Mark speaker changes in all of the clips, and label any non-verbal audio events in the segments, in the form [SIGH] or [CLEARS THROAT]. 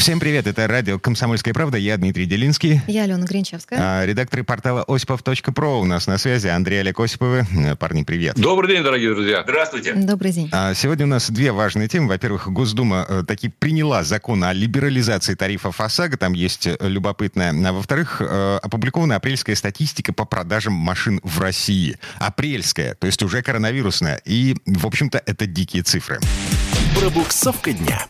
Speaker 1: Всем привет, это радио «Комсомольская правда», я Дмитрий Делинский.
Speaker 2: Я Алена Гринчевская.
Speaker 1: А, редакторы портала осипов.про у нас на связи. Андрей Олег Осиповы. Э, Парни, привет.
Speaker 3: Добрый день, дорогие друзья.
Speaker 4: Здравствуйте.
Speaker 2: Добрый день.
Speaker 1: А, сегодня у нас две важные темы. Во-первых, Госдума э, таки приняла закон о либерализации тарифов ОСАГО, там есть э, любопытное. А во-вторых, опубликована апрельская статистика по продажам машин в России. Апрельская, то есть уже коронавирусная. И, в общем-то, это дикие цифры.
Speaker 5: Пробуксовка дня.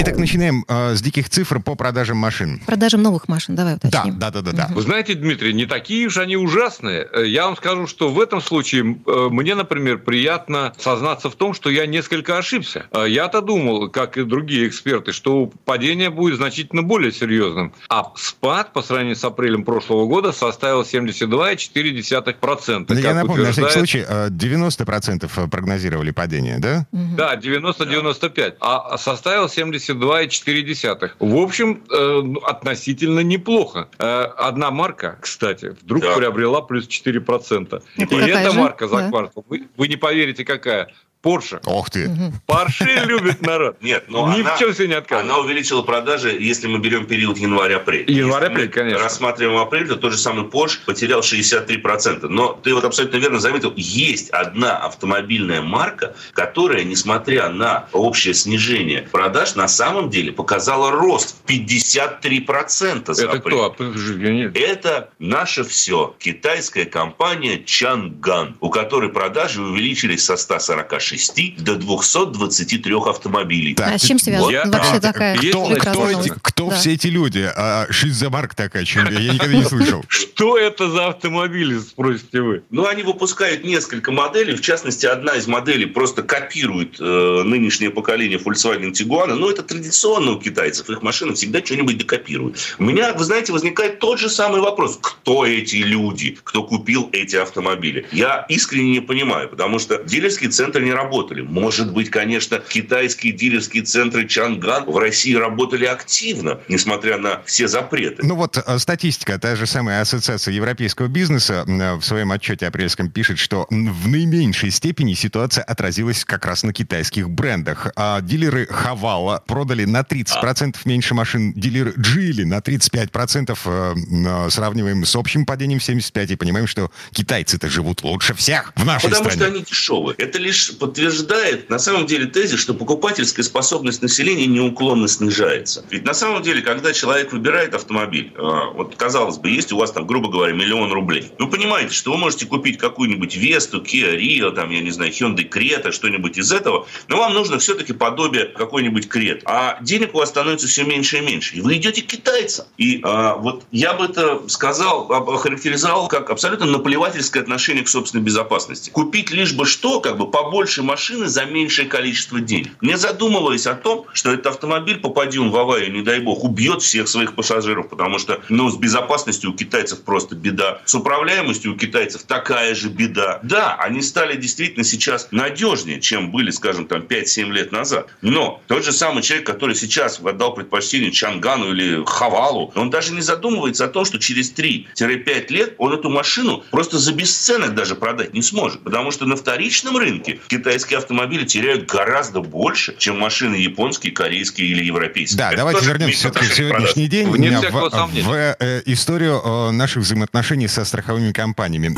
Speaker 1: Итак, начинаем э, с диких цифр по продажам машин.
Speaker 2: Продажам новых машин, давай
Speaker 1: Да,
Speaker 2: уточним.
Speaker 1: да, да, да, да.
Speaker 3: Вы знаете, Дмитрий, не такие уж они ужасные. Э, Я вам скажу, что в этом случае э, мне, например, приятно сознаться в том, что я несколько ошибся. Э, Я-то думал, как и другие эксперты, что падение будет значительно более серьезным. А спад по сравнению с апрелем прошлого года составил 72,4%.
Speaker 1: Ну, Я напомню, на всякий случай, э, 90% прогнозировали падение, да?
Speaker 3: Да, 90-95. А составил 72,4. В общем, э, ну, относительно неплохо. Э, одна марка, кстати, вдруг
Speaker 4: Да.
Speaker 3: приобрела плюс 4%. И
Speaker 2: Это какая
Speaker 3: эта
Speaker 2: же?
Speaker 3: марка за
Speaker 2: Да.
Speaker 3: квартал, вы, вы не поверите, какая. Порше.
Speaker 1: Ох ты.
Speaker 3: Порше любит народ.
Speaker 4: Нет, но
Speaker 3: Ни
Speaker 4: она,
Speaker 3: в чем себе не отказывает.
Speaker 4: она увеличила продажи, если мы берем период январь-апрель.
Speaker 3: Январь-апрель, конечно.
Speaker 4: рассматриваем апрель, то тот же самый Porsche потерял 63%. Но ты вот абсолютно верно заметил, есть одна автомобильная марка, которая, несмотря на общее снижение продаж, на самом деле показала рост в 53% за
Speaker 3: Это
Speaker 4: апрель.
Speaker 3: кто? А,
Speaker 4: Это наше все. Китайская компания Чанган, у которой продажи увеличились со 146 до 223 автомобилей.
Speaker 1: Так,
Speaker 2: А с чем связано
Speaker 3: Я-
Speaker 2: вообще
Speaker 3: а,
Speaker 2: такая
Speaker 1: Кто,
Speaker 2: прекрасная
Speaker 1: кто, эти, кто
Speaker 2: Да.
Speaker 1: все эти люди? А, что за марка такая? Чем я, я никогда не слышал. [LAUGHS]
Speaker 3: Что это за автомобили, спросите вы?
Speaker 4: Ну, они выпускают несколько моделей. В частности, одна из моделей просто копирует э, нынешнее поколение Volkswagen Tiguan. Но это традиционно у китайцев. Их машины всегда что-нибудь докопируют. У меня, вы знаете, возникает тот же самый вопрос. Кто эти люди, кто купил эти автомобили? Я искренне не понимаю, потому что дилерские центры не работали. Может быть, конечно, китайские дилерские центры Чанган в России работали активно, несмотря на все запреты.
Speaker 1: Ну вот э, статистика, та же самая ассоциация европейского бизнеса э, в своем отчете апрельском пишет, что в наименьшей степени ситуация отразилась как раз на китайских брендах. А дилеры Хавала продали на 30% меньше машин, дилеры Джили на 35%. э, Сравниваем с общим падением 75% и понимаем, что китайцы-то живут лучше всех в нашей
Speaker 4: Потому
Speaker 1: стране.
Speaker 4: что они дешевые. Это лишь подтверждает, на самом деле, тезис, что покупательская способность населения неуклонно снижается. Ведь на самом деле, когда человек выбирает автомобиль, э, вот казалось бы, есть у вас там, грубо говоря, миллион рублей. Вы понимаете, что вы можете купить какую-нибудь Весту, Kia Rio, там, я не знаю, Hyundai Creta, что-нибудь из этого, но вам нужно все-таки подобие какой-нибудь Крет. А денег у вас становится все меньше и меньше. И вы идете к китайцам. И а, вот я бы это сказал, охарактеризовал как абсолютно наплевательское отношение к собственной безопасности. Купить лишь бы что, как бы побольше машины за меньшее количество денег. Не задумываясь о том, что этот автомобиль, попади он в аварию, не дай бог, убьет всех своих пассажиров, потому что, ну, с безопасностью у китайцев просто беда. С управляемостью у китайцев такая же беда. Да, они стали действительно сейчас надежнее, чем были, скажем, там 5-7 лет назад. Но тот же самый человек, который сейчас отдал предпочтение Чангану или Хавалу, он даже не задумывается о том, что через 3-5 лет он эту машину просто за бесценок даже продать не сможет. Потому что на вторичном рынке китайские автомобили теряют гораздо больше, чем машины японские, корейские или европейские.
Speaker 1: Да,
Speaker 4: Это
Speaker 1: давайте вернемся в сегодняшний день
Speaker 3: Вне
Speaker 1: в,
Speaker 3: сомнения.
Speaker 1: в, э, историю э, наших взаимоотношений со страховыми компаниями.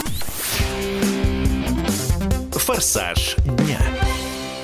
Speaker 5: Форсаж дня.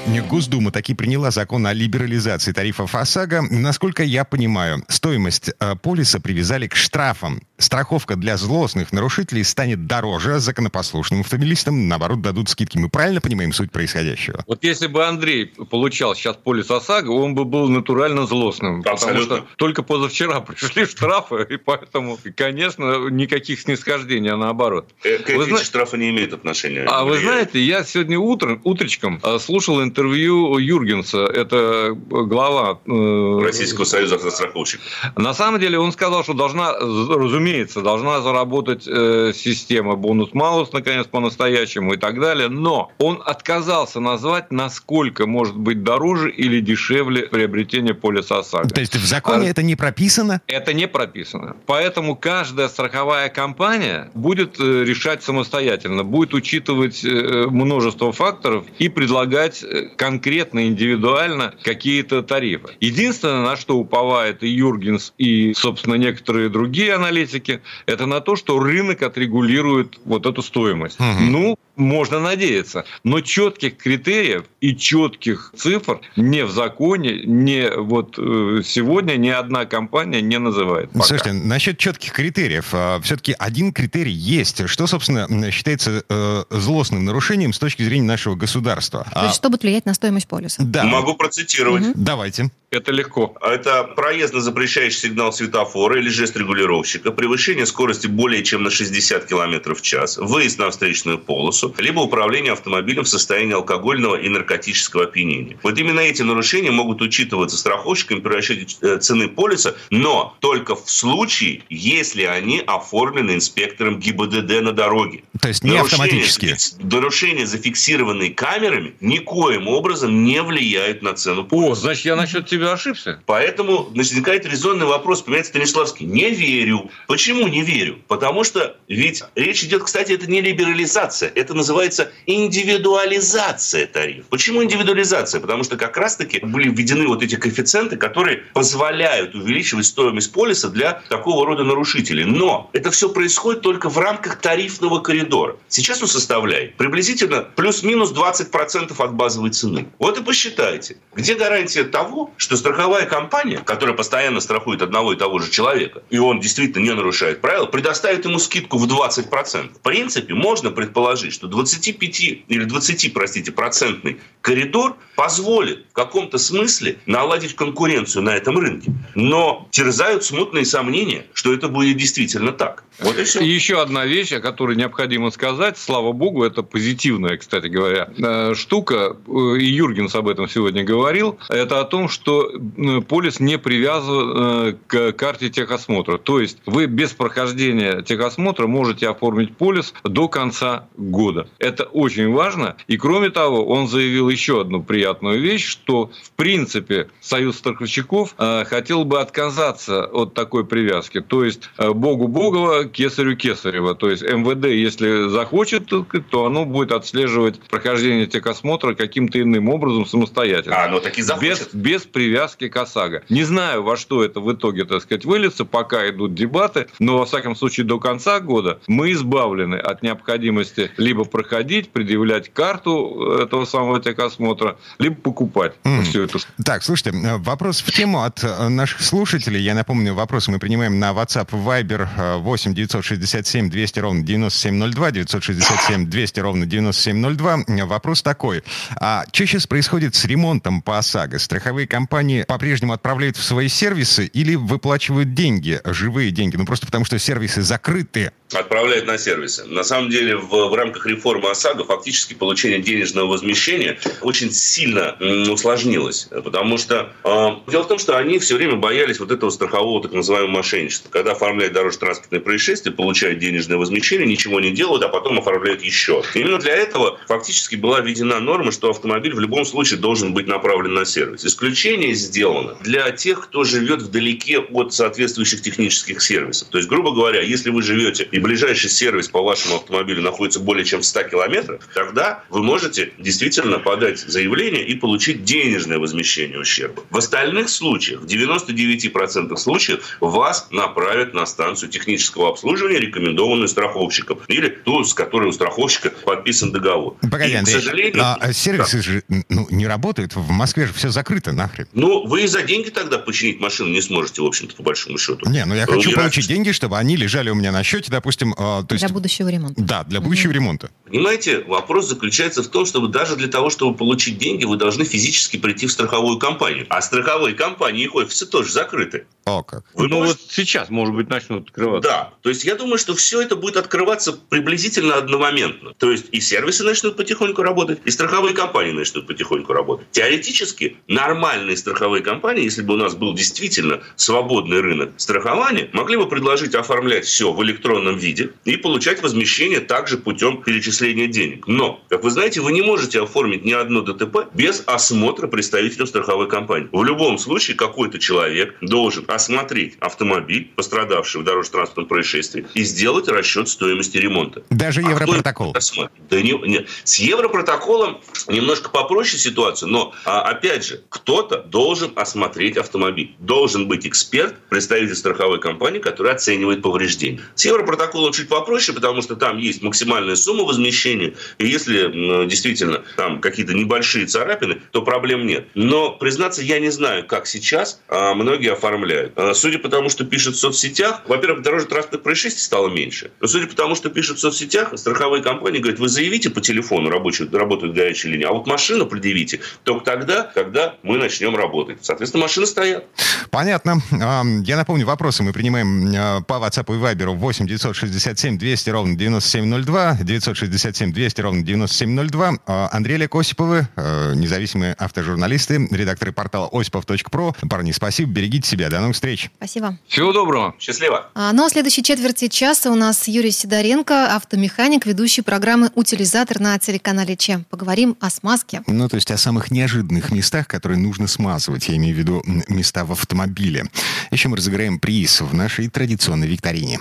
Speaker 1: Госдума таки приняла закон о либерализации тарифов ОСАГО. Насколько я понимаю, стоимость э, полиса привязали к штрафам. Страховка для злостных нарушителей станет дороже, а законопослушным автомобилистам, наоборот, дадут скидки. Мы правильно понимаем суть происходящего?
Speaker 3: Вот если бы Андрей получал сейчас полис ОСАГО, он бы был натурально злостным.
Speaker 4: Абсолютно.
Speaker 3: Потому что только позавчера [LAUGHS] пришли штрафы, и поэтому, конечно, никаких снисхождений, а наоборот.
Speaker 4: Э, К
Speaker 3: Вы
Speaker 4: эти
Speaker 3: зна-
Speaker 4: штрафы не имеют отношения.
Speaker 3: А вы знаете, я сегодня утром, утречком э, слушал интервью интервью Юргенса, это глава...
Speaker 4: Э, Российского союза автостраховщиков.
Speaker 3: На самом деле он сказал, что должна, разумеется, должна заработать э, система бонус-малус, наконец, по-настоящему и так далее, но он отказался назвать, насколько может быть дороже или дешевле приобретение полиса ОСАГО.
Speaker 1: То есть в законе а, это не прописано?
Speaker 3: Это не прописано. Поэтому каждая страховая компания будет э, решать самостоятельно, будет учитывать э, множество факторов и предлагать э, конкретно, индивидуально какие-то тарифы. Единственное, на что уповает и Юргенс, и, собственно, некоторые другие аналитики, это на то, что рынок отрегулирует вот эту стоимость. Угу. Ну, можно надеяться. Но четких критериев и четких цифр не в законе, не вот э, сегодня ни одна компания не называет.
Speaker 1: Пока. Слушайте, насчет четких критериев. А, Все-таки один критерий есть. Что, собственно, считается э, злостным нарушением с точки зрения нашего государства?
Speaker 2: То есть, а... что будет влиять на стоимость полиса?
Speaker 4: Да. Могу процитировать. Угу.
Speaker 1: Давайте.
Speaker 3: Это легко.
Speaker 4: Это проездно запрещающий сигнал светофора или жест регулировщика, превышение скорости более чем на 60 км в час, выезд на встречную полосу, либо управление автомобилем в состоянии алкогольного и наркотического опьянения. Вот именно эти нарушения могут учитываться страховщиками при расчете э, цены полиса, но только в случае, если они оформлены инспектором ГИБДД на дороге.
Speaker 1: То есть не нарушения, автоматически.
Speaker 4: Нарушения, зафиксированные камерами, никоим образом не влияют на цену полиса.
Speaker 3: О, значит, я насчет тебя ошибся.
Speaker 4: Поэтому возникает резонный вопрос, понимаете, Станиславский. Не верю. Почему не верю? Потому что ведь речь идет, кстати, это не либерализация, это называется индивидуализация тарифа. Почему индивидуализация? Потому что как раз-таки были введены вот эти коэффициенты, которые позволяют увеличивать стоимость полиса для такого рода нарушителей. Но это все происходит только в рамках тарифного коридора. Сейчас он составляет приблизительно плюс-минус 20% от базовой цены. Вот и посчитайте, где гарантия того, что страховая компания, которая постоянно страхует одного и того же человека, и он действительно не нарушает правила, предоставит ему скидку в 20%. В принципе, можно предположить, что 25 или 20, простите, процентный коридор позволит в каком-то смысле наладить конкуренцию на этом рынке. Но терзают смутные сомнения, что это будет действительно так.
Speaker 3: Вот и все. Еще одна вещь, о которой необходимо сказать, слава богу, это позитивная, кстати говоря, э, штука, э, и Юргенс об этом сегодня говорил, это о том, что э, полис не привязан к карте техосмотра. То есть вы без прохождения техосмотра можете оформить полис до конца года. Это очень важно. И кроме того, он заявил еще одну приятную вещь, что в принципе Союз страховщиков хотел бы отказаться от такой привязки. То есть Богу Богова, кесарю Кесарева. То есть МВД, если захочет, то оно будет отслеживать прохождение техосмотра каким-то иным образом самостоятельно.
Speaker 4: А, ну таки
Speaker 3: захочет. Без, без привязки к ОСАГО. Не знаю, во что это в итоге, так сказать, выльется, пока идут дебаты, но, во всяком случае, до конца года мы избавлены от необходимости либо проходить, предъявлять карту этого самого техосмотра, либо покупать mm. всю эту...
Speaker 1: Так, слушайте, вопрос в тему от э, наших слушателей. Я напомню, вопросы мы принимаем на WhatsApp Viber 8 967 200 ровно 9702, 967 200 ровно 9702. Вопрос такой. А что сейчас происходит с ремонтом по ОСАГО? Страховые компании по-прежнему отправляют в свои сервисы или выплачивают деньги, живые деньги? Ну, просто потому что сервисы закрыты
Speaker 4: отправляют на сервисы. На самом деле в, в рамках реформы ОСАГО фактически получение денежного возмещения очень сильно усложнилось. Потому что э, дело в том, что они все время боялись вот этого страхового так называемого мошенничества. Когда оформляют дорожно-транспортное происшествие, получают денежное возмещение, ничего не делают, а потом оформляют еще. Именно для этого фактически была введена норма, что автомобиль в любом случае должен быть направлен на сервис. Исключение сделано для тех, кто живет вдалеке от соответствующих технических сервисов. То есть, грубо говоря, если вы живете и ближайший сервис по вашему автомобилю находится более чем в 100 километрах, тогда вы можете действительно подать заявление и получить денежное возмещение ущерба. В остальных случаях, в 99% случаев, вас направят на станцию технического обслуживания, рекомендованную страховщиком, или ту, с которой у страховщика подписан договор.
Speaker 1: Погоди, и, Андрей, к сожалению... А сервисы да. же ну, не работают, в Москве же все закрыто нахрен.
Speaker 4: Ну, вы и за деньги тогда починить машину не сможете, в общем-то, по большому счету.
Speaker 1: Не, ну я хочу получить деньги, чтобы они лежали у меня на счете, допустим, допустим...
Speaker 2: Э, то есть, для будущего ремонта.
Speaker 1: Да, для будущего mm-hmm. ремонта.
Speaker 4: Понимаете, вопрос заключается в том, чтобы даже для того, чтобы получить деньги, вы должны физически прийти в страховую компанию. А страховые компании, их офисы тоже закрыты.
Speaker 1: О, как.
Speaker 4: Вы
Speaker 3: ну
Speaker 4: можете-
Speaker 3: вот сейчас, может быть, начнут открываться.
Speaker 4: Да, то есть я думаю, что все это будет открываться приблизительно одномоментно. То есть и сервисы начнут потихоньку работать, и страховые компании начнут потихоньку работать. Теоретически нормальные страховые компании, если бы у нас был действительно свободный рынок страхования, могли бы предложить оформлять все в электронном виде и получать возмещение также путем перечисления денег. Но, как вы знаете, вы не можете оформить ни одно ДТП без осмотра представителя страховой компании. В любом случае какой-то человек должен осмотреть автомобиль, пострадавший в дорожно-транспортном происшествии, и сделать расчет стоимости ремонта.
Speaker 1: Даже
Speaker 4: А
Speaker 1: Европротокол.
Speaker 4: Да не, не. С Европротоколом немножко попроще ситуация, но а, опять же, кто-то должен осмотреть автомобиль. Должен быть эксперт, представитель страховой компании, который оценивает повреждения. С Европротоколом чуть попроще, потому что там есть максимальная сумма возмещения, и если действительно там какие-то небольшие царапины, то проблем нет. Но, признаться, я не знаю, как сейчас а, многие оформляют. А, судя по тому, что пишут в соцсетях, во-первых, дорожно-транспортных происшествий стало меньше. Но судя по тому, что пишут в соцсетях, страховые компании говорят, вы заявите по телефону, рабочую, работают горячие линии, а вот машину предъявите только тогда, когда мы начнем работать. Соответственно, машины стоят.
Speaker 1: Понятно. Ам, Я напомню, вопросы мы принимаем а, по WhatsApp и Viber 8 967 200 ровно 9702, 967 200 ровно 9702. А, Андрей Олег Осиповы, э, независимые автожурналисты, редакторы портала осипов.про. Парни, спасибо, берегите себя. До новых встреч.
Speaker 2: Спасибо.
Speaker 3: Всего доброго.
Speaker 4: Счастливо!
Speaker 2: А, Ну а в следующей четверти часа у нас Юрий Сидоренко, автомеханик, ведущий программы «Утилизатор» на телеканале Че. Поговорим о смазке.
Speaker 1: Ну, то есть о самых неожиданных местах, которые нужно смазывать. Я имею в виду места в автомобиле. Еще мы разыграем приз в нашей традиционной викторине.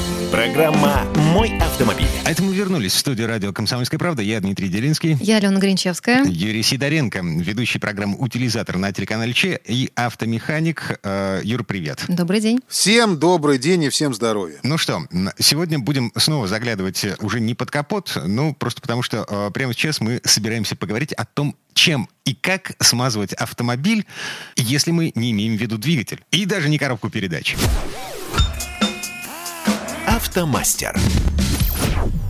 Speaker 5: Программа «Мой автомобиль».
Speaker 1: А это мы вернулись в студию радио «Комсомольская правда». Я Дмитрий Делинский.
Speaker 2: Я Алена Гринчевская.
Speaker 1: Юрий Сидоренко, ведущий программы «Утилизатор» на телеканале Че и автомеханик. Э, Юр, привет.
Speaker 2: Добрый день.
Speaker 6: Всем добрый день и всем здоровья.
Speaker 1: Ну что, сегодня будем снова заглядывать э, уже не под капот, ну, просто потому что э, прямо сейчас мы собираемся поговорить о том, чем и как смазывать автомобиль, если мы не имеем в виду двигатель. И даже не коробку передач.
Speaker 5: Автомастер.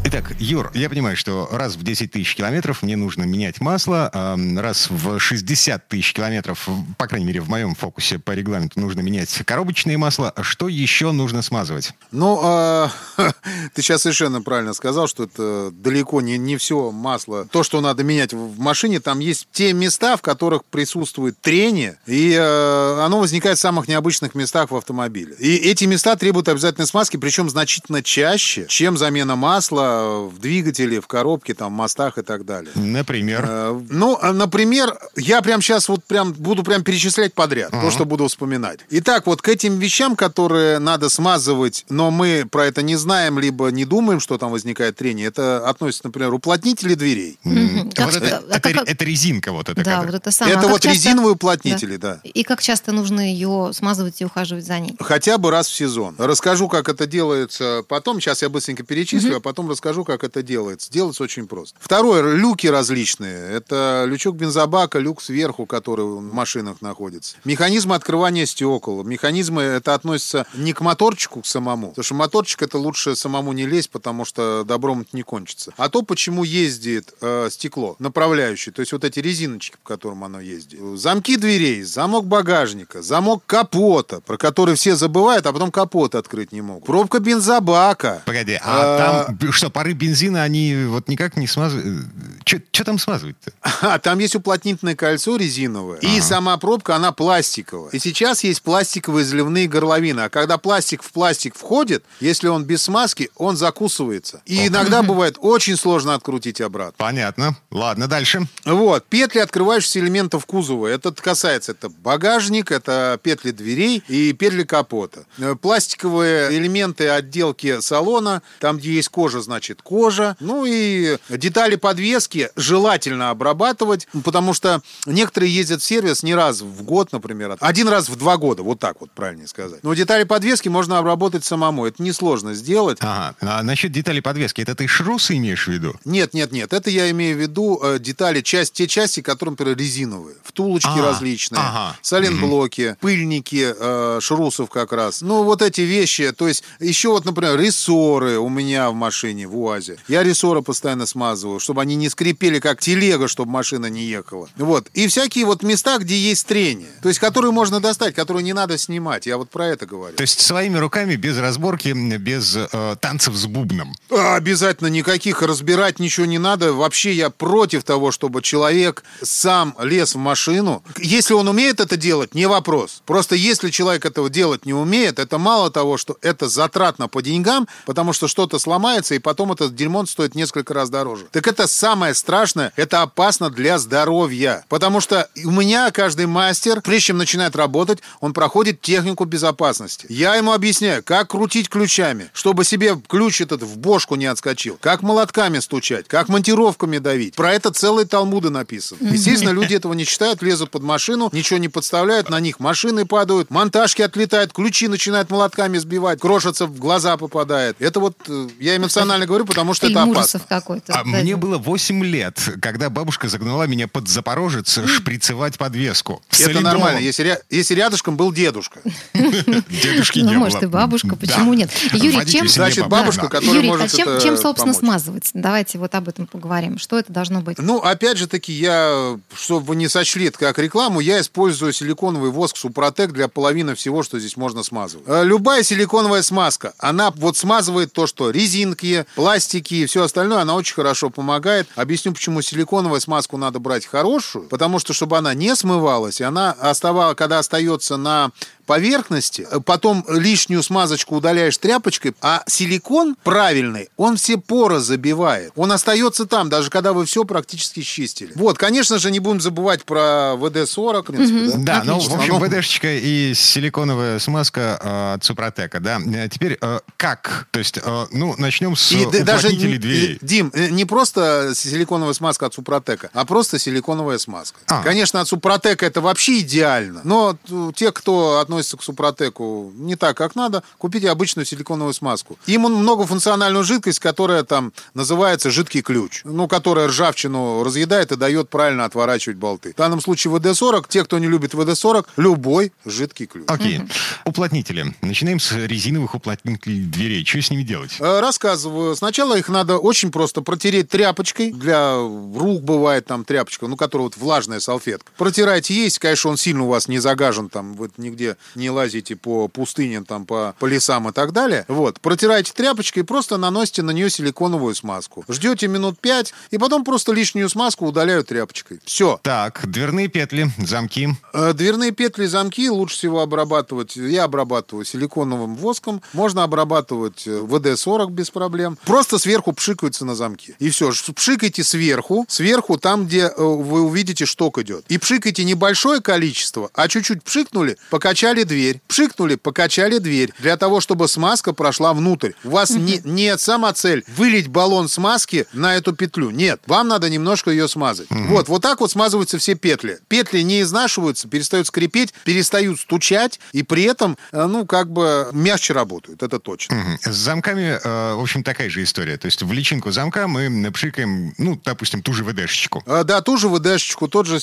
Speaker 1: Итак, Юр, я понимаю, что раз в 10 тысяч километров мне нужно менять масло, раз в 60 тысяч километров, по крайней мере, в моем фокусе по регламенту нужно менять коробочные масла. Что еще нужно смазывать?
Speaker 6: Ну, а, [LAUGHS] ты сейчас совершенно правильно сказал, что это далеко не, не все масло. То, что надо менять в машине, там есть те места, в которых присутствует трение, и э, оно возникает в самых необычных местах в автомобиле. И эти места требуют обязательной смазки, причем значительно чаще, чем замена масла в двигателе, в коробке, там, мостах и так далее.
Speaker 1: Например,
Speaker 6: Э, Ну, а, например, я прям сейчас вот прям буду прям перечислять подряд, то, что буду вспоминать. Итак, вот к этим вещам, которые надо смазывать, но мы про это не знаем, либо не думаем, что там возникает трение, это относится, например, уплотнители дверей.
Speaker 1: Вот это,
Speaker 2: а
Speaker 1: это-
Speaker 2: как-
Speaker 1: это резинка вот эта.
Speaker 2: Да,
Speaker 1: которая.
Speaker 2: вот это самое.
Speaker 6: это
Speaker 2: А как
Speaker 6: вот
Speaker 2: часто-
Speaker 6: резиновые уплотнители, да.
Speaker 2: И как часто нужно ее смазывать и ухаживать за ней?
Speaker 6: Хотя бы раз в сезон. Расскажу, как это делается потом. Сейчас я быстренько перечислю, а потом расскажу, как это делается. Делается очень просто. Второе, люки различные. Это лючок бензобака, люк сверху, который в машинах находится. Механизмы открывания стекол. Механизмы, это относится не к моторчику к самому, потому что моторчик это лучше самому не лезть, потому что добром это не кончится. А то, почему ездит э, стекло, направляющее, то есть вот эти резиночки, по которым оно ездит. Замки дверей, замок багажника, замок капота, про который все забывают, а потом капот открыть не могут. Пробка бензобака.
Speaker 1: Погоди, а,
Speaker 6: А,
Speaker 1: там б- что, пары бензина, они вот никак не смазывают? Что там смазывать-то?
Speaker 6: А, там есть уплотнительное кольцо резиновое. И сама пробка, она пластиковая. И сейчас есть пластиковые заливные горловины. А когда пластик в пластик входит, если он без смазки, он закусывается. И иногда бывает очень сложно открутить обратно.
Speaker 1: Понятно. Ладно, дальше.
Speaker 6: Вот, петли открывающихся элементов кузова. Это касается, это багажник, это петли дверей и петли капота. Э, Пластиковые элементы отделки салона, там, где есть кожа, значит, кожа. Ну и детали подвески желательно обрабатывать, потому что некоторые ездят в сервис не раз в год, например, один раз в два года, вот так вот правильнее сказать. Но детали подвески можно обработать самому, это несложно сделать.
Speaker 1: Ага. А насчет деталей подвески, это ты шрусы имеешь в виду?
Speaker 6: Нет, нет, нет. Это я имею в виду э, детали, часть, те части, которые, например, резиновые. Втулочки
Speaker 1: А,
Speaker 6: различные,
Speaker 1: ага.
Speaker 6: соленблоки, пыльники э, шрусов как раз. Ну, вот эти вещи. То есть еще вот, например, рессоры у меня в машине. В УАЗе. Я рессоры постоянно смазываю, чтобы они не скрипели, как телега, чтобы машина не ехала. Вот. И всякие вот места, где есть трение. То есть, которые можно достать, которые не надо снимать. Я вот про это говорю.
Speaker 1: То есть своими руками, без разборки, без э, танцев с бубном.
Speaker 6: А, обязательно никаких разбирать ничего не надо. Вообще я против того, чтобы человек сам лез в машину. Если он умеет это делать, не вопрос. Просто если человек этого делать не умеет, это мало того, что это затратно по деньгам, потому что что-то сломается, и потом этот дерьмо стоит несколько раз дороже. Так это самое страшное, это опасно для здоровья. Потому что у меня каждый мастер, прежде чем начинает работать, он проходит технику безопасности. Я ему объясняю, как крутить ключами, чтобы себе ключ этот в бошку не отскочил, как молотками стучать, как монтировками давить. Про это целые талмуды написаны. Естественно, люди [LAUGHS] этого не читают, лезут под машину, ничего не подставляют, на них машины падают, монтажки отлетают, ключи начинают молотками сбивать, крошатся в глаза попадает. Это вот э, я эмоционально говорю, потому что это опасно.
Speaker 2: какой-то.
Speaker 1: А мне было 8 лет, когда бабушка загнала меня под Запорожец шприцевать подвеску.
Speaker 6: Это нормально, если, если рядышком был дедушка. [LAUGHS]
Speaker 1: Дедушки
Speaker 2: Ну,
Speaker 1: не
Speaker 2: может,
Speaker 1: было.
Speaker 2: и бабушка, почему нет? Юрий, чем...
Speaker 6: Значит, бабушка, которая
Speaker 2: Юрий,
Speaker 6: может
Speaker 2: а чем, чем собственно, смазывать? Давайте вот об этом поговорим. Что это должно быть?
Speaker 6: Ну, опять же таки, я, чтобы вы не сочли это как рекламу, я использую силиконовый воск Супротек для половины всего, что здесь можно смазывать. Э, Любая силиконовая смазка, она вот смазывает то, что резинки, пластики и все остальное, она очень хорошо помогает. Объясню, почему силиконовую смазку надо брать хорошую, потому что, чтобы она не смывалась, и она оставала, когда остается на поверхности, э, потом лишнюю смазочку удаляешь тряпочкой, а силикон правильный, он все поры забивает. Он остается там, даже когда вы все практически чистили. Вот, конечно же, не будем забывать про ВД-40, в принципе, да?
Speaker 1: Да, ну, в общем,
Speaker 6: Ну.
Speaker 1: ВДшечка и силиконовая смазка э, от Супротека, да. Э, Теперь э, как? То есть, э, ну, начнем с
Speaker 6: И даже,
Speaker 1: дверей.
Speaker 6: Дим, э, не просто силиконовая смазка от Супротека, а просто силиконовая смазка.
Speaker 1: А.
Speaker 6: Конечно, от Супротека это вообще идеально, но те, кто относится к Супротеку не так, как надо, купите обычную силиконовую смазку. Им он многофункциональную жидкость, которая там называется жидкий ключ, ну, которая ржавчину разъедает и дает правильно отворачивать болты. В данном случае ВД-40, те, кто не любит ВД-40, любой жидкий ключ.
Speaker 1: Окей. Уплотнители. Начинаем с резиновых уплотнителей дверей. Что с ними делать?
Speaker 6: Э, Рассказываю. Сначала их надо очень просто протереть тряпочкой. Для рук бывает там тряпочка, ну, которая вот влажная салфетка. Протирайте есть, конечно, он сильно у вас не загажен, там, вы нигде не лазите по пустыням, там, по, по лесам и так далее. Вот. Протирайте тряпочкой и просто наносите на нее силиконовую смазку. Ждете минут пять, и потом просто лишнюю смазку удаляют тряпочкой. Все.
Speaker 1: Так, дверные петли, замки.
Speaker 6: Э, Дверные петли замки лучше всего обрабатывать. Я обрабатываю силиконовым воском. Можно обрабатывать э, ВД-40 без проблем. Просто сверху пшикаются на замки. И все. Пшикайте сверху. Сверху там, где э, вы увидите, шток идет. И пшикайте небольшое количество, а чуть-чуть пшикнули, покачали дверь. Пшикнули, покачали дверь. Для того, чтобы смазка прошла внутрь. У вас не, нет сама цель вылить баллон смазки на эту петлю. Нет. Вам надо немножко ее смазать. Вот. Вот так вот смазываются все петли. Петли не изнашиваются, перестают скрипеть, перестают стучать, и при этом, э, ну, как бы мягче работают. Это точно.
Speaker 1: Мгм. С замками, э, в общем, такая же история. То есть в личинку замка мы пшикаем, ну, допустим, ту же ВДшечку.
Speaker 6: А, Да, ту же ВДшечку, тот же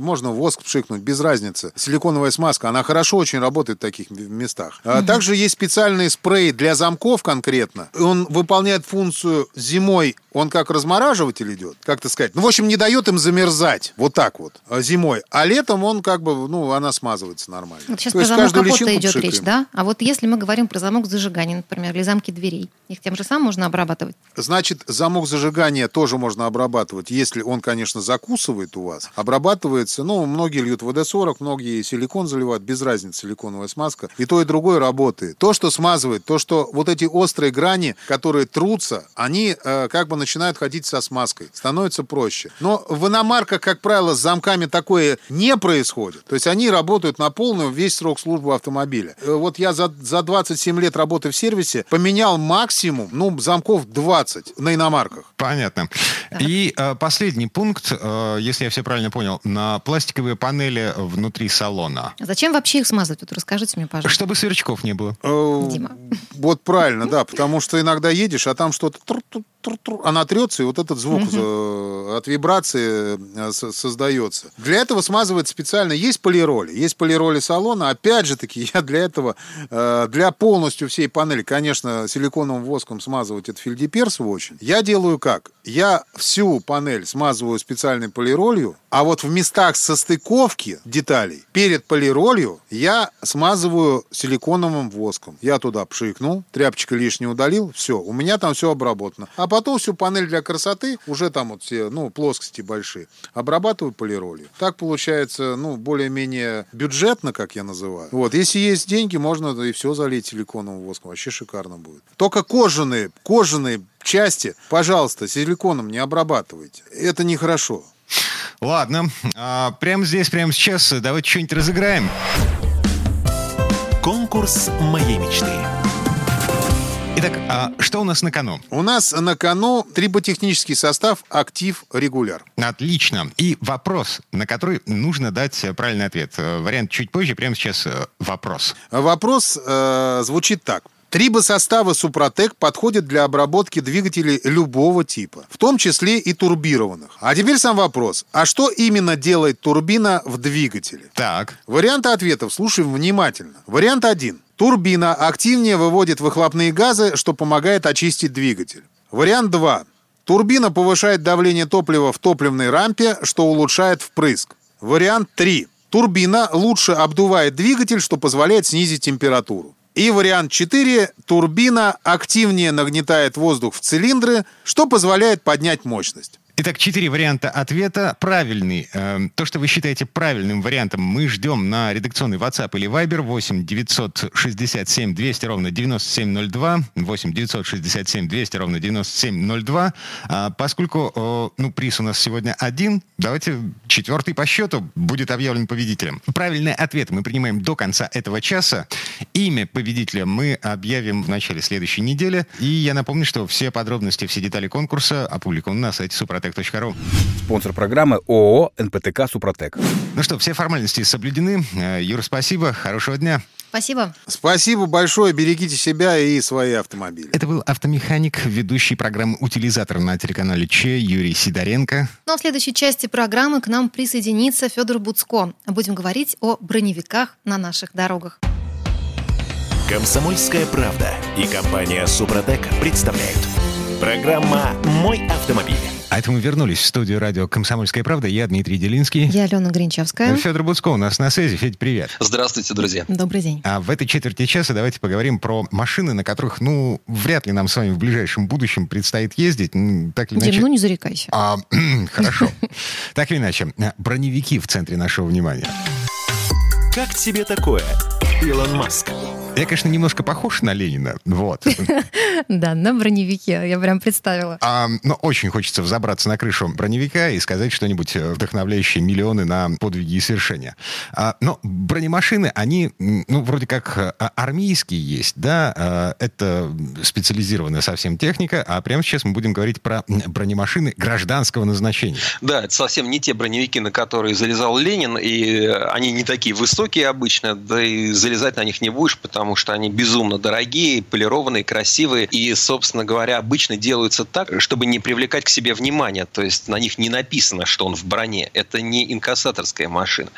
Speaker 6: можно воск пшикнуть, без разницы. Силиконовая смазка, она хорошо очень работает в таких местах. А Также есть специальный спрей для замков конкретно. Он выполняет функцию зимой, он как размораживатель идет, как то сказать. Ну, в общем, не дает им замерзать, вот так вот, а, зимой. А летом он как бы, ну, она смазывается нормально.
Speaker 2: Вот сейчас
Speaker 6: То
Speaker 2: про
Speaker 6: есть
Speaker 2: замок капота идет речь, да? А вот если мы говорим про замок зажигания, например, или замки дверей, их тем же самым можно обрабатывать?
Speaker 6: Значит, замок зажигания тоже можно обрабатывать, если он, конечно, закусывает у вас. Обрабатывается, ну, многие льют ВД-40, многие силикон заливают, без разницы, силиконовая смазка. И то, и другое работает. То, что смазывает, то, что вот эти острые грани, которые трутся, они э, как бы начинают ходить со смазкой. Становится проще. Но в иномарках, как правило, с замками такое не происходит. То есть они работают на полную весь срок службы автомобиля. Э, Вот я за, за 27 лет работы в сервисе поменял максимум, ну, замков 20 на иномарках.
Speaker 1: Понятно. И э, последний пункт, э, если я все правильно понял, на пластиковые панели внутри салона.
Speaker 2: Зачем вообще их смазывать? Вот расскажите мне, пожалуйста.
Speaker 1: Чтобы сверчков не было.
Speaker 6: Э,
Speaker 2: Дима.
Speaker 6: Вот правильно, да, потому что иногда едешь, а там что-то она трется, и вот этот звук от вибрации э, создается. Для этого смазывать специально есть полироли. Есть полироли салона. Опять же таки, я для этого, э, для полностью всей панели, конечно, силиконовым воском смазывать это фильдеперсово очень. Я делаю как? Я всю панель смазываю специальной полиролью, а вот в местах состыковки деталей перед полиролью я смазываю силиконовым воском. Я туда пшикнул, тряпочка лишнее удалил, все, у меня там все обработано. А потом всю панель для красоты, уже там вот все, ну, плоскости большие, обрабатываю полиролью. Так получается, ну, более-менее бюджетно, как я называю. Вот, если есть деньги, можно и все залить силиконовым воском. Вообще шикарно будет. Только кожаные, кожаные части, пожалуйста, силиконом не обрабатывайте. Это нехорошо.
Speaker 1: Ладно, а, прямо здесь, прямо сейчас давайте что-нибудь разыграем.
Speaker 5: Конкурс моей мечты.
Speaker 1: Итак, а что у нас на кону?
Speaker 6: У нас на кону триботехнический состав «Актив Регуляр».
Speaker 1: Отлично. И вопрос, на который нужно дать правильный ответ. Вариант чуть позже, прямо сейчас э, вопрос.
Speaker 6: Вопрос э, звучит так. Трибосоставы Супротек подходят для обработки двигателей любого типа, в том числе и турбированных. А теперь сам вопрос. А что именно делает турбина в двигателе?
Speaker 1: Так.
Speaker 6: Варианты ответов слушаем внимательно. Вариант 1. Турбина активнее выводит выхлопные газы, что помогает очистить двигатель. Вариант 2. Турбина повышает давление топлива в топливной рампе, что улучшает впрыск. Вариант 3. Турбина лучше обдувает двигатель, что позволяет снизить температуру. И вариант 4. Турбина активнее нагнетает воздух в цилиндры, что позволяет поднять мощность.
Speaker 1: Итак, четыре варианта ответа. Правильный. Э, то, что вы считаете правильным вариантом, мы ждем на редакционный WhatsApp или Viber 8 967 200 ровно 9702. 8 967 200 ровно 9702. А поскольку ну, приз у нас сегодня один, давайте четвертый по счету будет объявлен победителем. Правильный ответ мы принимаем до конца этого часа. Имя победителя мы объявим в начале следующей недели. И я напомню, что все подробности, все детали конкурса опубликованы на сайте Супротек супротек.ру.
Speaker 7: Спонсор программы ООО «НПТК Супротек».
Speaker 1: Ну что, все формальности соблюдены. Э, Юр, спасибо. Хорошего дня.
Speaker 2: Спасибо.
Speaker 6: Спасибо большое. Берегите себя и свои автомобили.
Speaker 1: Это был автомеханик, ведущий программы «Утилизатор» на телеканале Че Юрий Сидоренко.
Speaker 2: Ну а в следующей части программы к нам присоединится Федор Буцко. Будем говорить о броневиках на наших дорогах.
Speaker 5: Комсомольская правда и компания «Супротек» представляют. Программа «Мой автомобиль».
Speaker 1: А это мы вернулись в студию радио «Комсомольская правда». Я Дмитрий Делинский.
Speaker 2: Я Алена Гринчевская.
Speaker 1: Федор Буцко у нас на связи. Федь, привет.
Speaker 8: Здравствуйте, друзья.
Speaker 2: Добрый день.
Speaker 1: А в этой четверти часа давайте поговорим про машины, на которых, ну, вряд ли нам с вами в ближайшем будущем предстоит ездить. Так или
Speaker 2: иначе...
Speaker 1: Дим,
Speaker 2: ну не зарекайся.
Speaker 1: А, хорошо. [LAUGHS] Так или иначе, броневики в центре нашего внимания.
Speaker 5: Как тебе такое, Илон Маск?
Speaker 1: Я, конечно, немножко похож на Ленина, вот. [LAUGHS]
Speaker 2: Да, на броневике, я прям представила.
Speaker 1: А, но очень хочется взобраться на крышу броневика и сказать что-нибудь э, вдохновляющее миллионы на подвиги и свершения. А, но бронемашины, они, ну, вроде как э, армейские есть, да, а, это специализированная совсем техника, а прямо сейчас мы будем говорить про бронемашины гражданского назначения.
Speaker 8: Да, это совсем не те броневики, на которые залезал Ленин, и они не такие высокие обычно, да и залезать на них не будешь, потому потому что они безумно дорогие, полированные, красивые. И, собственно говоря, обычно делаются так, чтобы не привлекать к себе внимание. То есть на них не написано, что он в броне. Это не инкассаторская машина.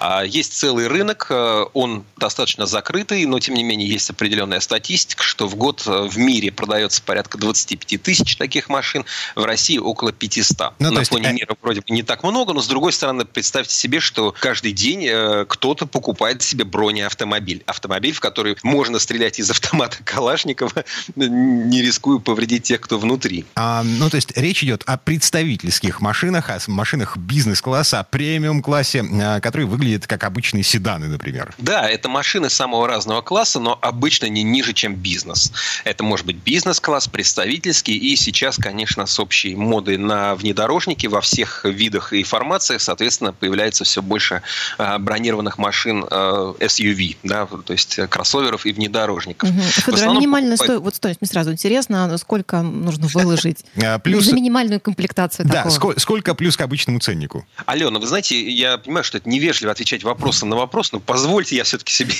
Speaker 8: А есть целый рынок, э, он достаточно закрытый, но тем не менее есть определенная статистика, что в год э, в мире продается порядка 25 тысяч таких машин, в России около 500. Ну, на есть... фоне э, мира вроде бы не так много, но с другой стороны, представьте себе, что каждый день кто-то покупает себе бронеавтомобиль. Автомобиль, в который который можно стрелять из автомата Калашникова, не рискуя повредить тех, кто внутри.
Speaker 1: А, ну, то есть речь идет о представительских машинах, о машинах бизнес-класса, о премиум-классе, а, которые выглядят как обычные седаны, например.
Speaker 8: Да, это машины самого разного класса, но обычно не ниже, чем бизнес. Это может быть бизнес-класс, представительский, и сейчас, конечно, с общей модой на внедорожники во всех видах и формациях, соответственно, появляется все больше а, бронированных машин SUV, да, то есть кроссоверов кроссоверов и внедорожников.
Speaker 2: Угу. Федор, а минимальная покупать... сто... вот стоимость мне сразу интересно, а сколько нужно выложить [LAUGHS] а, плюс... за минимальную комплектацию
Speaker 1: да, такого? сколько плюс к обычному ценнику?
Speaker 8: Алена, вы знаете, я понимаю, что это невежливо отвечать вопросом на вопрос, но позвольте я все-таки себе,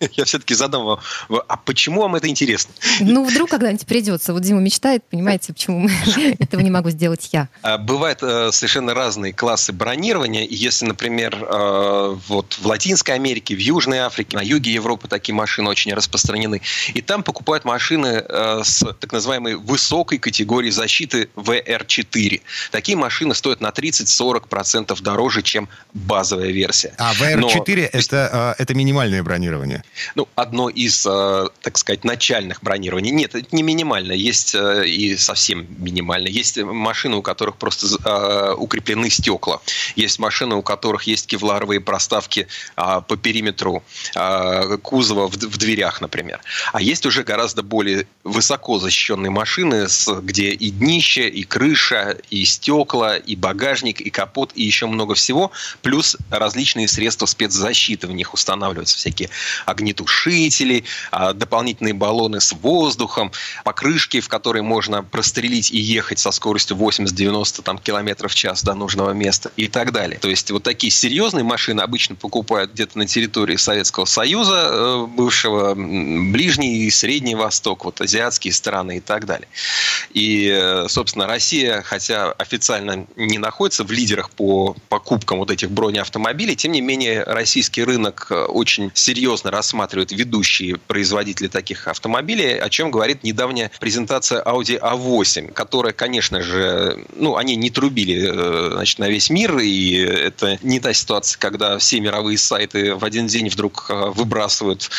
Speaker 8: [LAUGHS] я все-таки задам вам, а почему вам это интересно?
Speaker 2: Ну, вдруг когда-нибудь придется. Вот Дима мечтает, понимаете, почему [LAUGHS] этого не могу сделать я.
Speaker 8: А, бывают э, совершенно разные классы бронирования. Если, например, э, вот в Латинской Америке, в Южной Африке, на юге Европы такие машины очень распространены. И там покупают машины э, с так называемой высокой категории защиты VR4. Такие машины стоят на 30-40% дороже, чем базовая версия.
Speaker 1: А VR4 Но... это, это минимальное бронирование?
Speaker 8: Ну, одно из, так сказать, начальных бронирований. Нет, это не минимальное. Есть и совсем минимальное. Есть машины, у которых просто укреплены стекла. Есть машины, у которых есть кевларовые проставки а, по периметру а, кузова в, в дверях, например. А есть уже гораздо более высоко защищенные машины, с, где и днище, и крыша, и стекла, и багажник, и капот, и еще много всего. Плюс различные средства спецзащиты в них устанавливаются. Всякие огнетушители, а, дополнительные баллоны с воздухом, покрышки, в которые можно прострелить и ехать со скоростью 80-90 там, километров в час до нужного места и так далее. То есть вот такие серьезные машины обычно покупают где-то на территории Советского Союза, э, бывшего Ближний и Средний Восток, вот азиатские страны и так далее. И, э, собственно, Россия, хотя официально не находится в лидерах по покупкам вот этих бронеавтомобилей, тем не менее российский рынок э, очень серьезно рассматривает ведущие производители таких автомобилей, о чем говорит недавняя презентация Audi A8, которая, конечно же, ну, они не трубили значит, на весь мир, и это не та ситуация, когда все мировые сайты в один день вдруг а, выбрасывают а,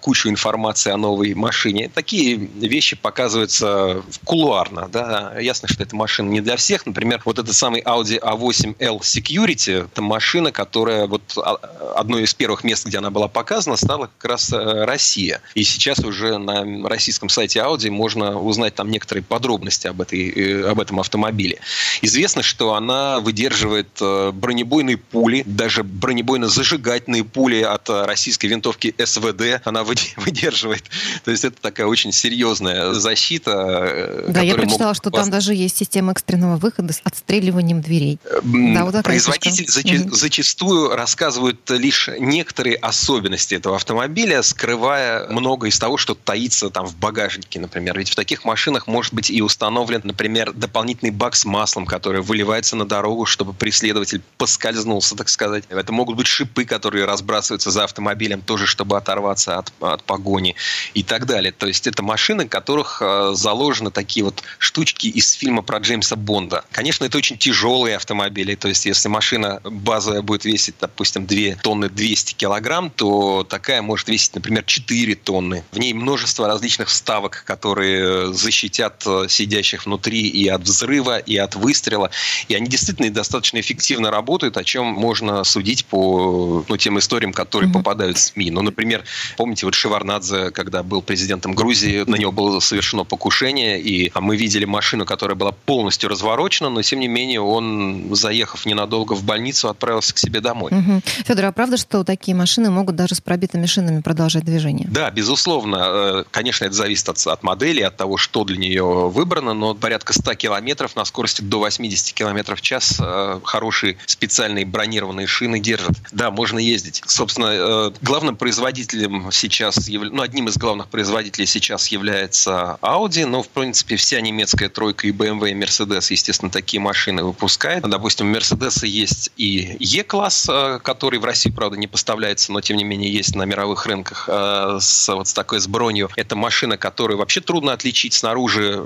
Speaker 8: кучу информации о новой машине. Такие вещи показываются кулуарно. Да? Ясно, что эта машина не для всех. Например, вот этот самый Audi A8L Security, это машина, которая вот а, одно из первых мест, где она была показана, стала как раз э, Россия. И сейчас уже на российском сайте Audi можно узнать там некоторые подробности об, этой, э, об этом автомобиле. Известно, что она выдерживает э, бронебойные пули, даже бронебойно-зажигательные пули от российской винтовки СВД она [LAUGHS] выдерживает. То есть это такая очень серьезная защита.
Speaker 2: Э, да, я прочитала, что там даже есть система экстренного выхода с отстреливанием дверей.
Speaker 8: Да, вот Производители зача- зачастую рассказывают лишь некоторые особенности этого автомобиля, скрывая много из того, что таится там в багажнике, например. Ведь в таких машинах может быть и установлен, например, дополнительный бак с маслом, который выливается на дорогу, чтобы преследователь поскользнулся, так сказать. Это могут быть шипы, которые разбрасываются за автомобилем, тоже чтобы оторваться от, от погони и так далее. То есть это машины, в которых э, заложены такие вот штучки из фильма про Джеймса Бонда. Конечно, это очень тяжелые автомобили. То есть если машина базовая будет весить, допустим, 2 тонны 200 килограмм, то такая может весить, например, 4 тонны. В ней множество различных вставок, которые защитят э, сидящих внутри и от взрыва, и от выстрела. И они действительно достаточно эффективно работают, о чем можно судить по ну, тем историям, которые mm-hmm. попадают в СМИ. Ну, например, помните, вот Шеварнадзе, когда был президентом Грузии, на него было совершено покушение, и мы видели машину, которая была полностью разворочена, но, тем не менее, он, заехав ненадолго в больницу, отправился к себе домой.
Speaker 2: Угу. Федор, а правда, что такие машины могут даже с пробитыми шинами продолжать движение?
Speaker 8: Да, безусловно. Э, конечно, это зависит от, от модели, от того, что для нее выбрано, но порядка 100 километров на скорости до 80 километров в час э, хорошие специальные бронированные шины держат. Да, можно ездить. Собственно, э, главным производителем сейчас, ну, одним из главных производителей сейчас является Audi, но, в принципе, вся немецкая тройка и BMW, и Mercedes, естественно, такие машины выпускает. Допустим, у Mercedes есть и E-класс, э, который в России, правда, не поставляется, но, тем не менее, есть на мировых рынках с, вот с такой с бронью. Это машина, которую вообще трудно отличить снаружи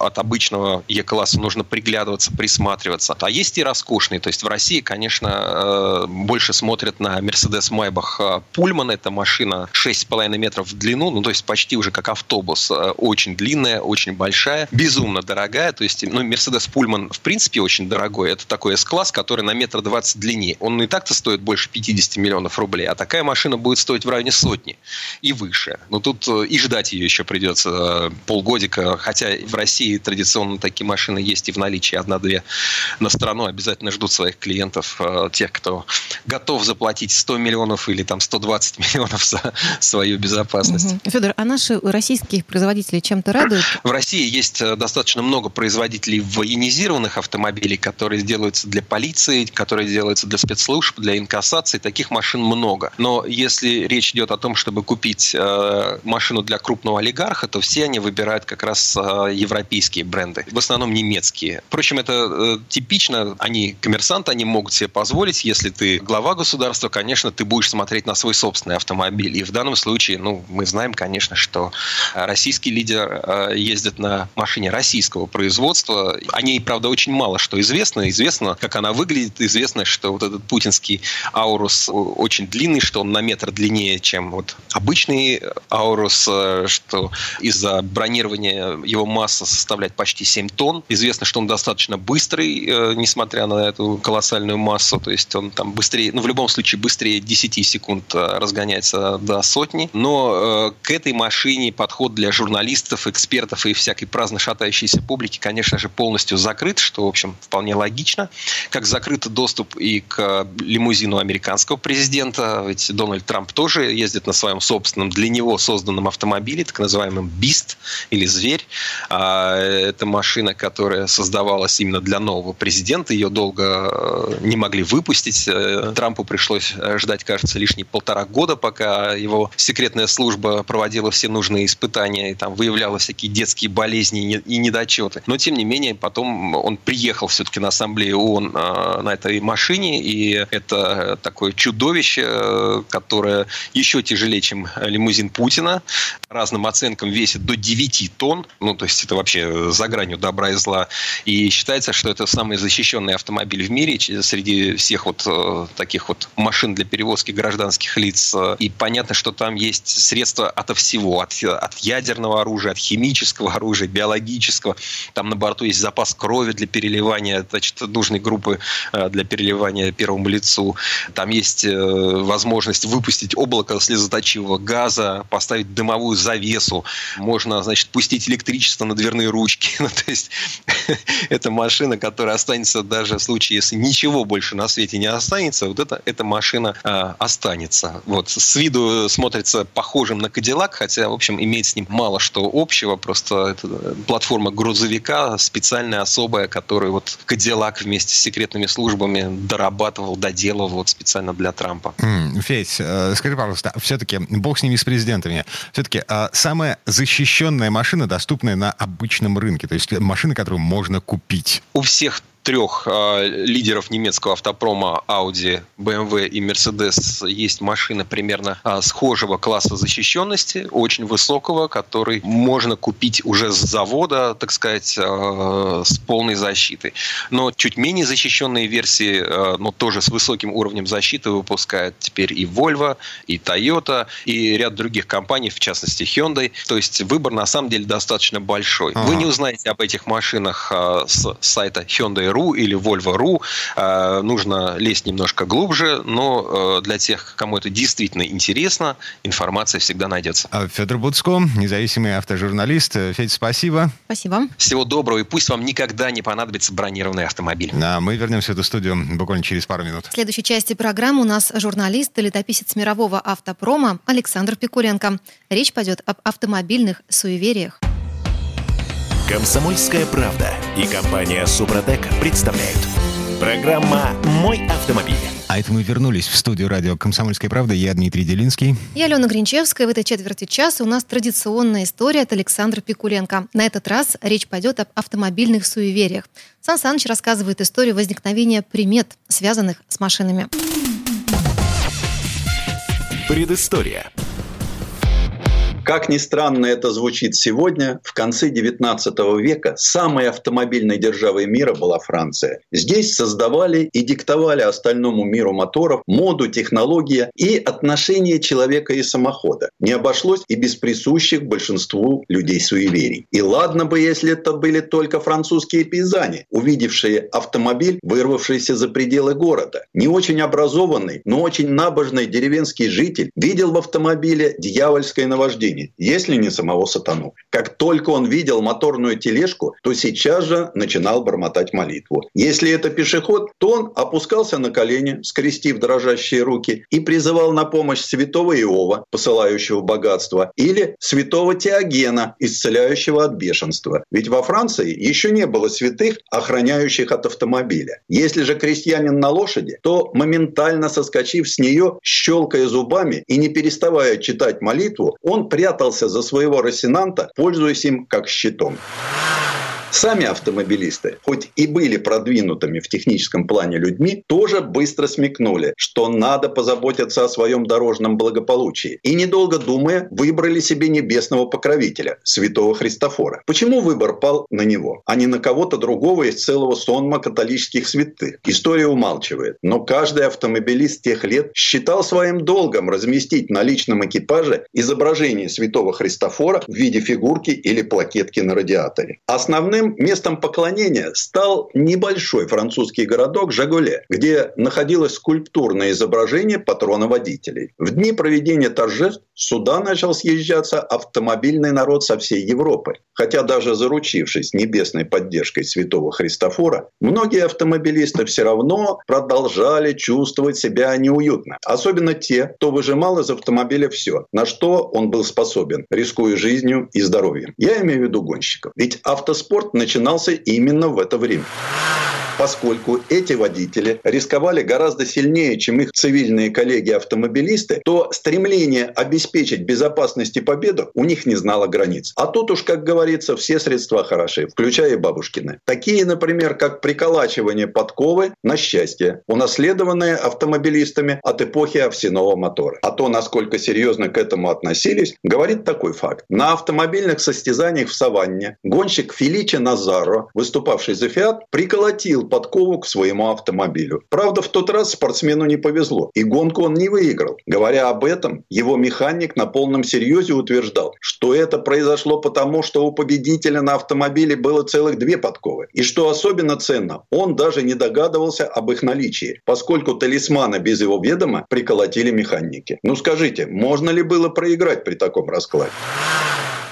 Speaker 8: от обычного E-класса. Нужно приглядываться, присматриваться. А есть и роскошные. То есть в России, конечно, больше смотрят на Mercedes Maybach Pullman. Это машина 6,5 метров в длину, ну, то есть почти уже как автобус. Э, очень длинная, очень большая, безумно дорогая. То есть, ну, Mercedes Pullman в принципе очень дорогой. Это такой S-класс, который на метр двадцать длине. Он и так-то стоит больше 50 миллионов рублей, а такая машина будет стоить в районе сотни и выше. Но тут э, и ждать ее еще придется э, полгодика, хотя в России традиционно такие машины есть и в наличии одна-две на страну обязательно ждут своих клиентов, тех, кто готов заплатить 100 миллионов или там 120 [LAUGHS] миллионов за [LAUGHS] свою безопасность.
Speaker 2: Угу. Федор, а наши российские производители чем-то радуют? [CLEARS THROAT]
Speaker 8: В России есть э, достаточно много производителей военизированных автомобилей, которые делаются для полиции, которые делаются для спецслужб, для инкассации. Таких машин много. Но если речь идет о том, чтобы купить э, машину для крупного олигарха, то все они выбирают как раз э, европейские бренды. В основном немецкие. Впрочем, это э, типично. Они коммерсанты, они могут себе позволить. Если ты глава государства, конечно, ты будешь смотреть на свой собственный автомобиль. И в данном случае, ну, мы знаем, конечно, что российский лидер э, ездит на машине российского производства. О ней, правда, очень мало что известно. Известно, как она выглядит. Известно, что вот этот путинский Аурус очень длинный, что он на метр длиннее, чем вот обычный Аурус, э, что из-за бронирования его масса составляет почти 7 тонн. Известно, что он достаточно быстрый, э, несмотря на эту колоссальную массу. То есть он там быстрее, ну, в любом случае, быстрее 10 секунд э, разгоняется до сотни. Но к этой машине подход для журналистов, экспертов и всякой праздно шатающейся публики, конечно же, полностью закрыт, что, в общем, вполне логично. Как закрыт доступ и к лимузину американского президента, ведь Дональд Трамп тоже ездит на своем собственном, для него созданном автомобиле, так называемом «Бист» или «Зверь». А, это машина, которая создавалась именно для нового президента. Ее долго э, не могли выпустить. Э, Трампу пришлось ждать, кажется, лишние полтора года, пока его секретная служба проводила все нужные испытания и там выявляла всякие детские болезни и недочеты. Но, тем не менее, потом он приехал все-таки на ассамблею ООН э, на этой машине, и это такое чудовище, которое еще тяжелее, чем лимузин Путина. Разным оценкам весит до 9 тонн. Ну, то есть это вообще за гранью добра и зла. И считается, что это самый защищенный автомобиль в мире среди всех вот э, таких вот машин для перевозки гражданских лиц. И понятно, что там есть средства от всего. От, от ядерного оружия, от химического оружия, биологического. Там на борту есть запас крови для переливания, значит, нужной группы э, для переливания первому лицу. Там есть э, возможность выпустить облако слезоточивого газа, поставить дымовую завесу. Можно, значит, пустить электричество на дверные ручки. [LAUGHS] ну, то есть [LAUGHS] это машина, которая останется даже в случае, если ничего больше на свете не останется, вот это, эта машина э, останется. Вот с виду смотрится похожим на Кадиллак, хотя, в общем, имеет с ним мало что общего. Просто это платформа грузовика специальная, особая, которую вот Кадиллак вместе с секретными службами дорабатывал, доделывал вот специально для Трампа.
Speaker 1: Mm, Федь, э, скажи, пожалуйста, все-таки, бог с ними, с президентами, все-таки э, самая защищенная машина, доступная на обычном рынке, то есть машина, которую можно купить?
Speaker 8: У всех трех э, лидеров немецкого автопрома Audi, BMW и Mercedes есть машина примерно э, схожего класса защищенности, очень высокого, который можно купить уже с завода, так сказать, э, с полной защитой. Но чуть менее защищенные версии, э, но тоже с высоким уровнем защиты выпускают теперь и Volvo, и Toyota, и ряд других компаний, в частности Hyundai. То есть выбор на самом деле достаточно большой. Ага. Вы не узнаете об этих машинах э, с сайта Hyundai Volvo.ru или Volvo.ru. Э, нужно лезть немножко глубже, но э, для тех, кому это действительно интересно, информация всегда найдется.
Speaker 1: А, Федор Буцко, независимый автожурналист. Федь, спасибо.
Speaker 2: Спасибо.
Speaker 8: Всего доброго, и пусть вам никогда не понадобится бронированный автомобиль.
Speaker 1: А мы вернемся в эту студию буквально через пару минут.
Speaker 2: В следующей части программы у нас журналист и летописец мирового автопрома Александр Пикуленко. Речь пойдет об автомобильных суевериях.
Speaker 5: Комсомольская правда и компания Супротек представляют. Программа «Мой автомобиль».
Speaker 1: А это мы вернулись в студию радио «Комсомольская правда». Я Дмитрий Делинский.
Speaker 2: Я Алена Гринчевская. В этой четверти часа у нас традиционная история от Александра Пикуленко. На этот раз речь пойдет об автомобильных суевериях. Сан Саныч рассказывает историю возникновения примет, связанных с машинами.
Speaker 5: Предыстория.
Speaker 9: Как ни странно это звучит сегодня, в конце XIX века самой автомобильной державой мира была Франция. Здесь создавали и диктовали остальному миру моторов моду, технологии и отношения человека и самохода. Не обошлось и без присущих большинству людей суеверий. И ладно бы, если это были только французские пейзане, увидевшие автомобиль, вырвавшийся за пределы города. Не очень образованный, но очень набожный деревенский житель видел в автомобиле дьявольское наваждение тени, если не самого сатану. Как только он видел моторную тележку, то сейчас же начинал бормотать молитву. Если это пешеход, то он опускался на колени, скрестив дрожащие руки, и призывал на помощь святого Иова, посылающего богатство, или святого Теогена, исцеляющего от бешенства. Ведь во Франции еще не было святых, охраняющих от автомобиля. Если же крестьянин на лошади, то моментально соскочив с нее, щелкая зубами и не переставая читать молитву, он прятался за своего росинанта, пользуясь им как щитом. Сами автомобилисты, хоть и были продвинутыми в техническом плане людьми, тоже быстро смекнули, что надо позаботиться о своем дорожном благополучии. И, недолго думая, выбрали себе небесного покровителя, святого Христофора. Почему выбор пал на него, а не на кого-то другого из целого сонма католических святых? История умалчивает. Но каждый автомобилист тех лет считал своим долгом разместить на личном экипаже изображение святого Христофора в виде фигурки или плакетки на радиаторе. Основным Основным местом поклонения стал небольшой французский городок Жагуле, где находилось скульптурное изображение патрона водителей. В дни проведения торжеств сюда начал съезжаться автомобильный народ со всей Европы. Хотя даже заручившись небесной поддержкой святого Христофора, многие автомобилисты все равно продолжали чувствовать себя неуютно. Особенно те, кто выжимал из автомобиля все, на что он был способен, рискуя жизнью и здоровьем. Я имею в виду гонщиков. Ведь автоспорт начинался именно в это время поскольку эти водители рисковали гораздо сильнее, чем их цивильные коллеги-автомобилисты, то стремление обеспечить безопасность и победу у них не знало границ. А тут уж, как говорится, все средства хороши, включая и бабушкины. Такие, например, как приколачивание подковы на счастье, унаследованные автомобилистами от эпохи овсяного мотора. А то, насколько серьезно к этому относились, говорит такой факт. На автомобильных состязаниях в Саванне гонщик Феличи Назаро, выступавший за Фиат, приколотил подкову к своему автомобилю. Правда, в тот раз спортсмену не повезло, и гонку он не выиграл. Говоря об этом, его механик на полном серьезе утверждал, что это произошло потому, что у победителя на автомобиле было целых две подковы. И что особенно ценно, он даже не догадывался об их наличии, поскольку талисмана без его ведома приколотили механики. Ну скажите, можно ли было проиграть при таком раскладе?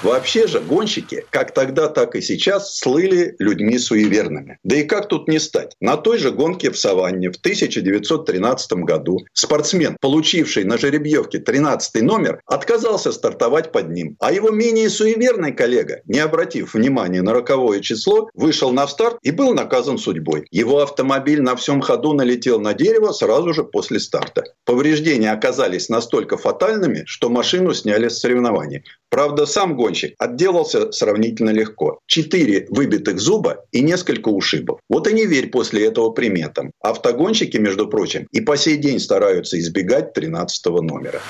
Speaker 9: Вообще же гонщики, как тогда, так и сейчас, слыли людьми суеверными. Да и как тут не стать? На той же гонке в Саванне в 1913 году спортсмен, получивший на жеребьевке 13 номер, отказался стартовать под ним. А его менее суеверный коллега, не обратив внимания на роковое число, вышел на старт и был наказан судьбой. Его автомобиль на всем ходу налетел на дерево сразу же после старта. Повреждения оказались настолько фатальными, что машину сняли с соревнований. Правда, сам гонщик отделался сравнительно легко. Четыре выбитых зуба и несколько ушибов. Вот и не верь после этого приметам. Автогонщики, между прочим, и по сей день стараются избегать 13 номера.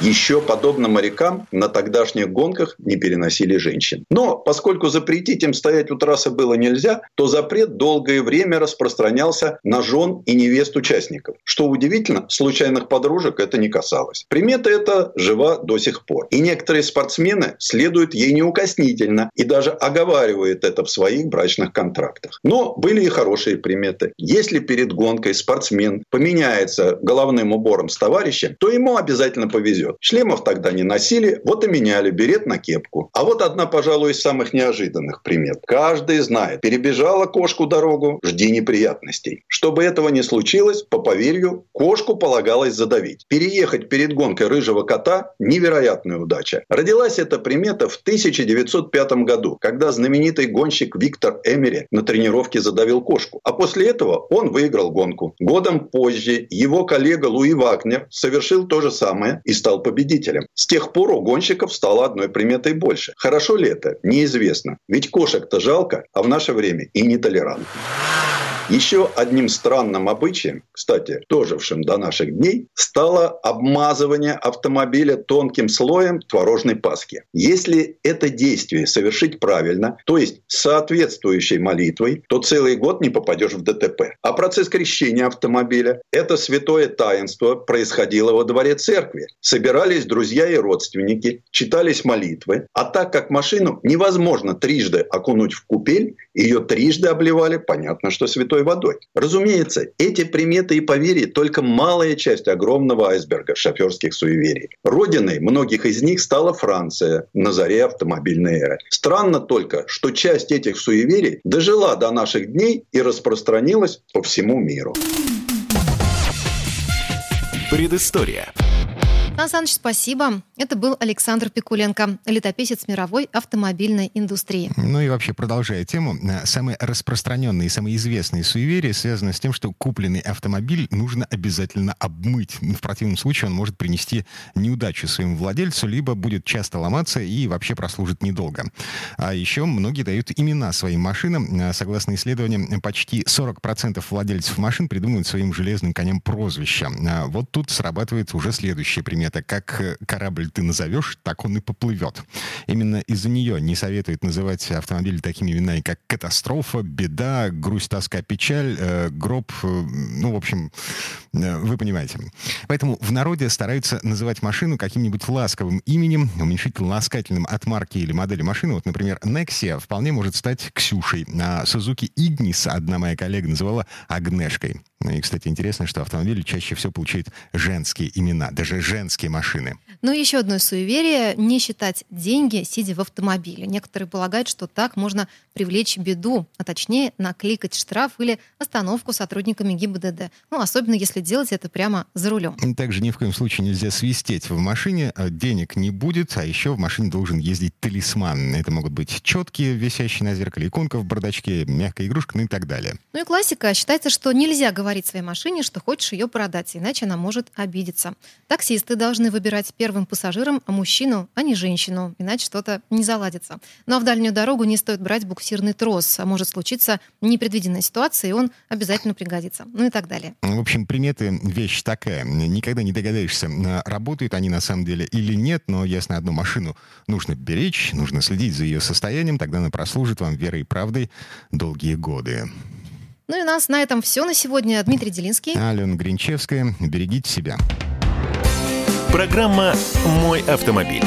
Speaker 9: Еще, подобно морякам, на тогдашних гонках не переносили женщин. Но поскольку запретить им стоять у трассы было нельзя, то запрет долгое время распространялся на жен и невест участников. Что удивительно, случайных подружек это не касалось. Примета эта жива до сих пор. И некоторые спортсмены следуют ей неукоснительно и даже оговаривают это в своих брачных контрактах. Но были и хорошие приметы. Если перед гонкой спортсмен поменяется головным убором с товарищем, то ему обязательно повезет вперед. Шлемов тогда не носили, вот и меняли берет на кепку. А вот одна, пожалуй, из самых неожиданных примет. Каждый знает, перебежала кошку дорогу, жди неприятностей. Чтобы этого не случилось, по поверью, кошку полагалось задавить. Переехать перед гонкой рыжего кота – невероятная удача. Родилась эта примета в 1905 году, когда знаменитый гонщик Виктор Эмери на тренировке задавил кошку. А после этого он выиграл гонку. Годом позже его коллега Луи Вагнер совершил то же самое и стал стал победителем. С тех пор у гонщиков стало одной приметой больше. Хорошо ли это? Неизвестно. Ведь кошек-то жалко, а в наше время и нетолерантно. Еще одним странным обычаем, кстати, дожившим до наших дней, стало обмазывание автомобиля тонким слоем творожной паски. Если это действие совершить правильно, то есть соответствующей молитвой, то целый год не попадешь в ДТП. А процесс крещения автомобиля – это святое таинство происходило во дворе церкви. Собирались друзья и родственники, читались молитвы, а так как машину невозможно трижды окунуть в купель, Ее трижды обливали, понятно, что святой водой. Разумеется, эти приметы и поверья только малая часть огромного айсберга шоферских суеверий. Родиной многих из них стала Франция на заре автомобильной эры. Странно только, что часть этих суеверий дожила до наших дней и распространилась по всему миру.
Speaker 5: Предыстория.
Speaker 2: Сан Саныч, спасибо. Это был Александр Пикуленко, летописец мировой автомобильной индустрии.
Speaker 1: Ну и вообще, продолжая тему, э, самые распространенные и самые известные суеверия связаны с тем, что купленный автомобиль нужно обязательно обмыть. В противном случае он может принести неудачу своему владельцу, либо будет часто ломаться и вообще прослужит недолго. А еще многие дают имена своим машинам. Э, согласно исследованиям, почти 40% владельцев машин придумывают своим железным коням прозвища. А вот тут срабатывает уже следующий пример это как э, корабль ты назовешь, так он и поплывет. Именно из-за нее не советуют называть автомобили такими именами, как катастрофа, беда, грусть, тоска, печаль, э, гроб, э, ну, в общем, э, вы понимаете. Поэтому в народе стараются называть машину каким-нибудь ласковым именем, уменьшительно-ласкательным от марки или модели машины. Вот, например, Nexia вполне может стать Ксюшей, а Suzuki Ignis одна моя коллега называла Агнешкой. Ну и, кстати, интересно, что автомобили чаще всего получают женские имена, даже женские машины.
Speaker 2: Ну и еще одно суеверие – не считать деньги, сидя в автомобиле. Некоторые полагают, что так можно привлечь беду, а точнее накликать штраф или остановку сотрудниками ГИБДД. Ну, особенно если делать это прямо за рулем.
Speaker 1: Также ни в коем случае нельзя свистеть в машине, а денег не будет, а еще в машине должен ездить талисман. Это могут быть четки, висящие на зеркале, иконка в бардачке, мягкая игрушка, ну и так далее.
Speaker 2: Ну и классика. Считается, что нельзя говорить своей машине, что хочешь ее продать, иначе она может обидеться. Таксисты должны выбирать первым пассажиром мужчину, а не женщину, иначе что-то не заладится. Ну а в дальнюю дорогу не стоит брать буксирный трос, а может случиться непредвиденная ситуация, и он обязательно пригодится. Ну и так далее.
Speaker 1: В общем, приметы — вещь такая. Никогда не догадаешься, работают они на самом деле или нет, но ясно одну машину нужно беречь, нужно следить за ее состоянием, тогда она прослужит вам верой и правдой долгие годы.
Speaker 2: Ну и у нас на этом все на сегодня. Дмитрий Делинский.
Speaker 1: Алена Гринчевская. Берегите себя.
Speaker 5: Программа «Мой автомобиль».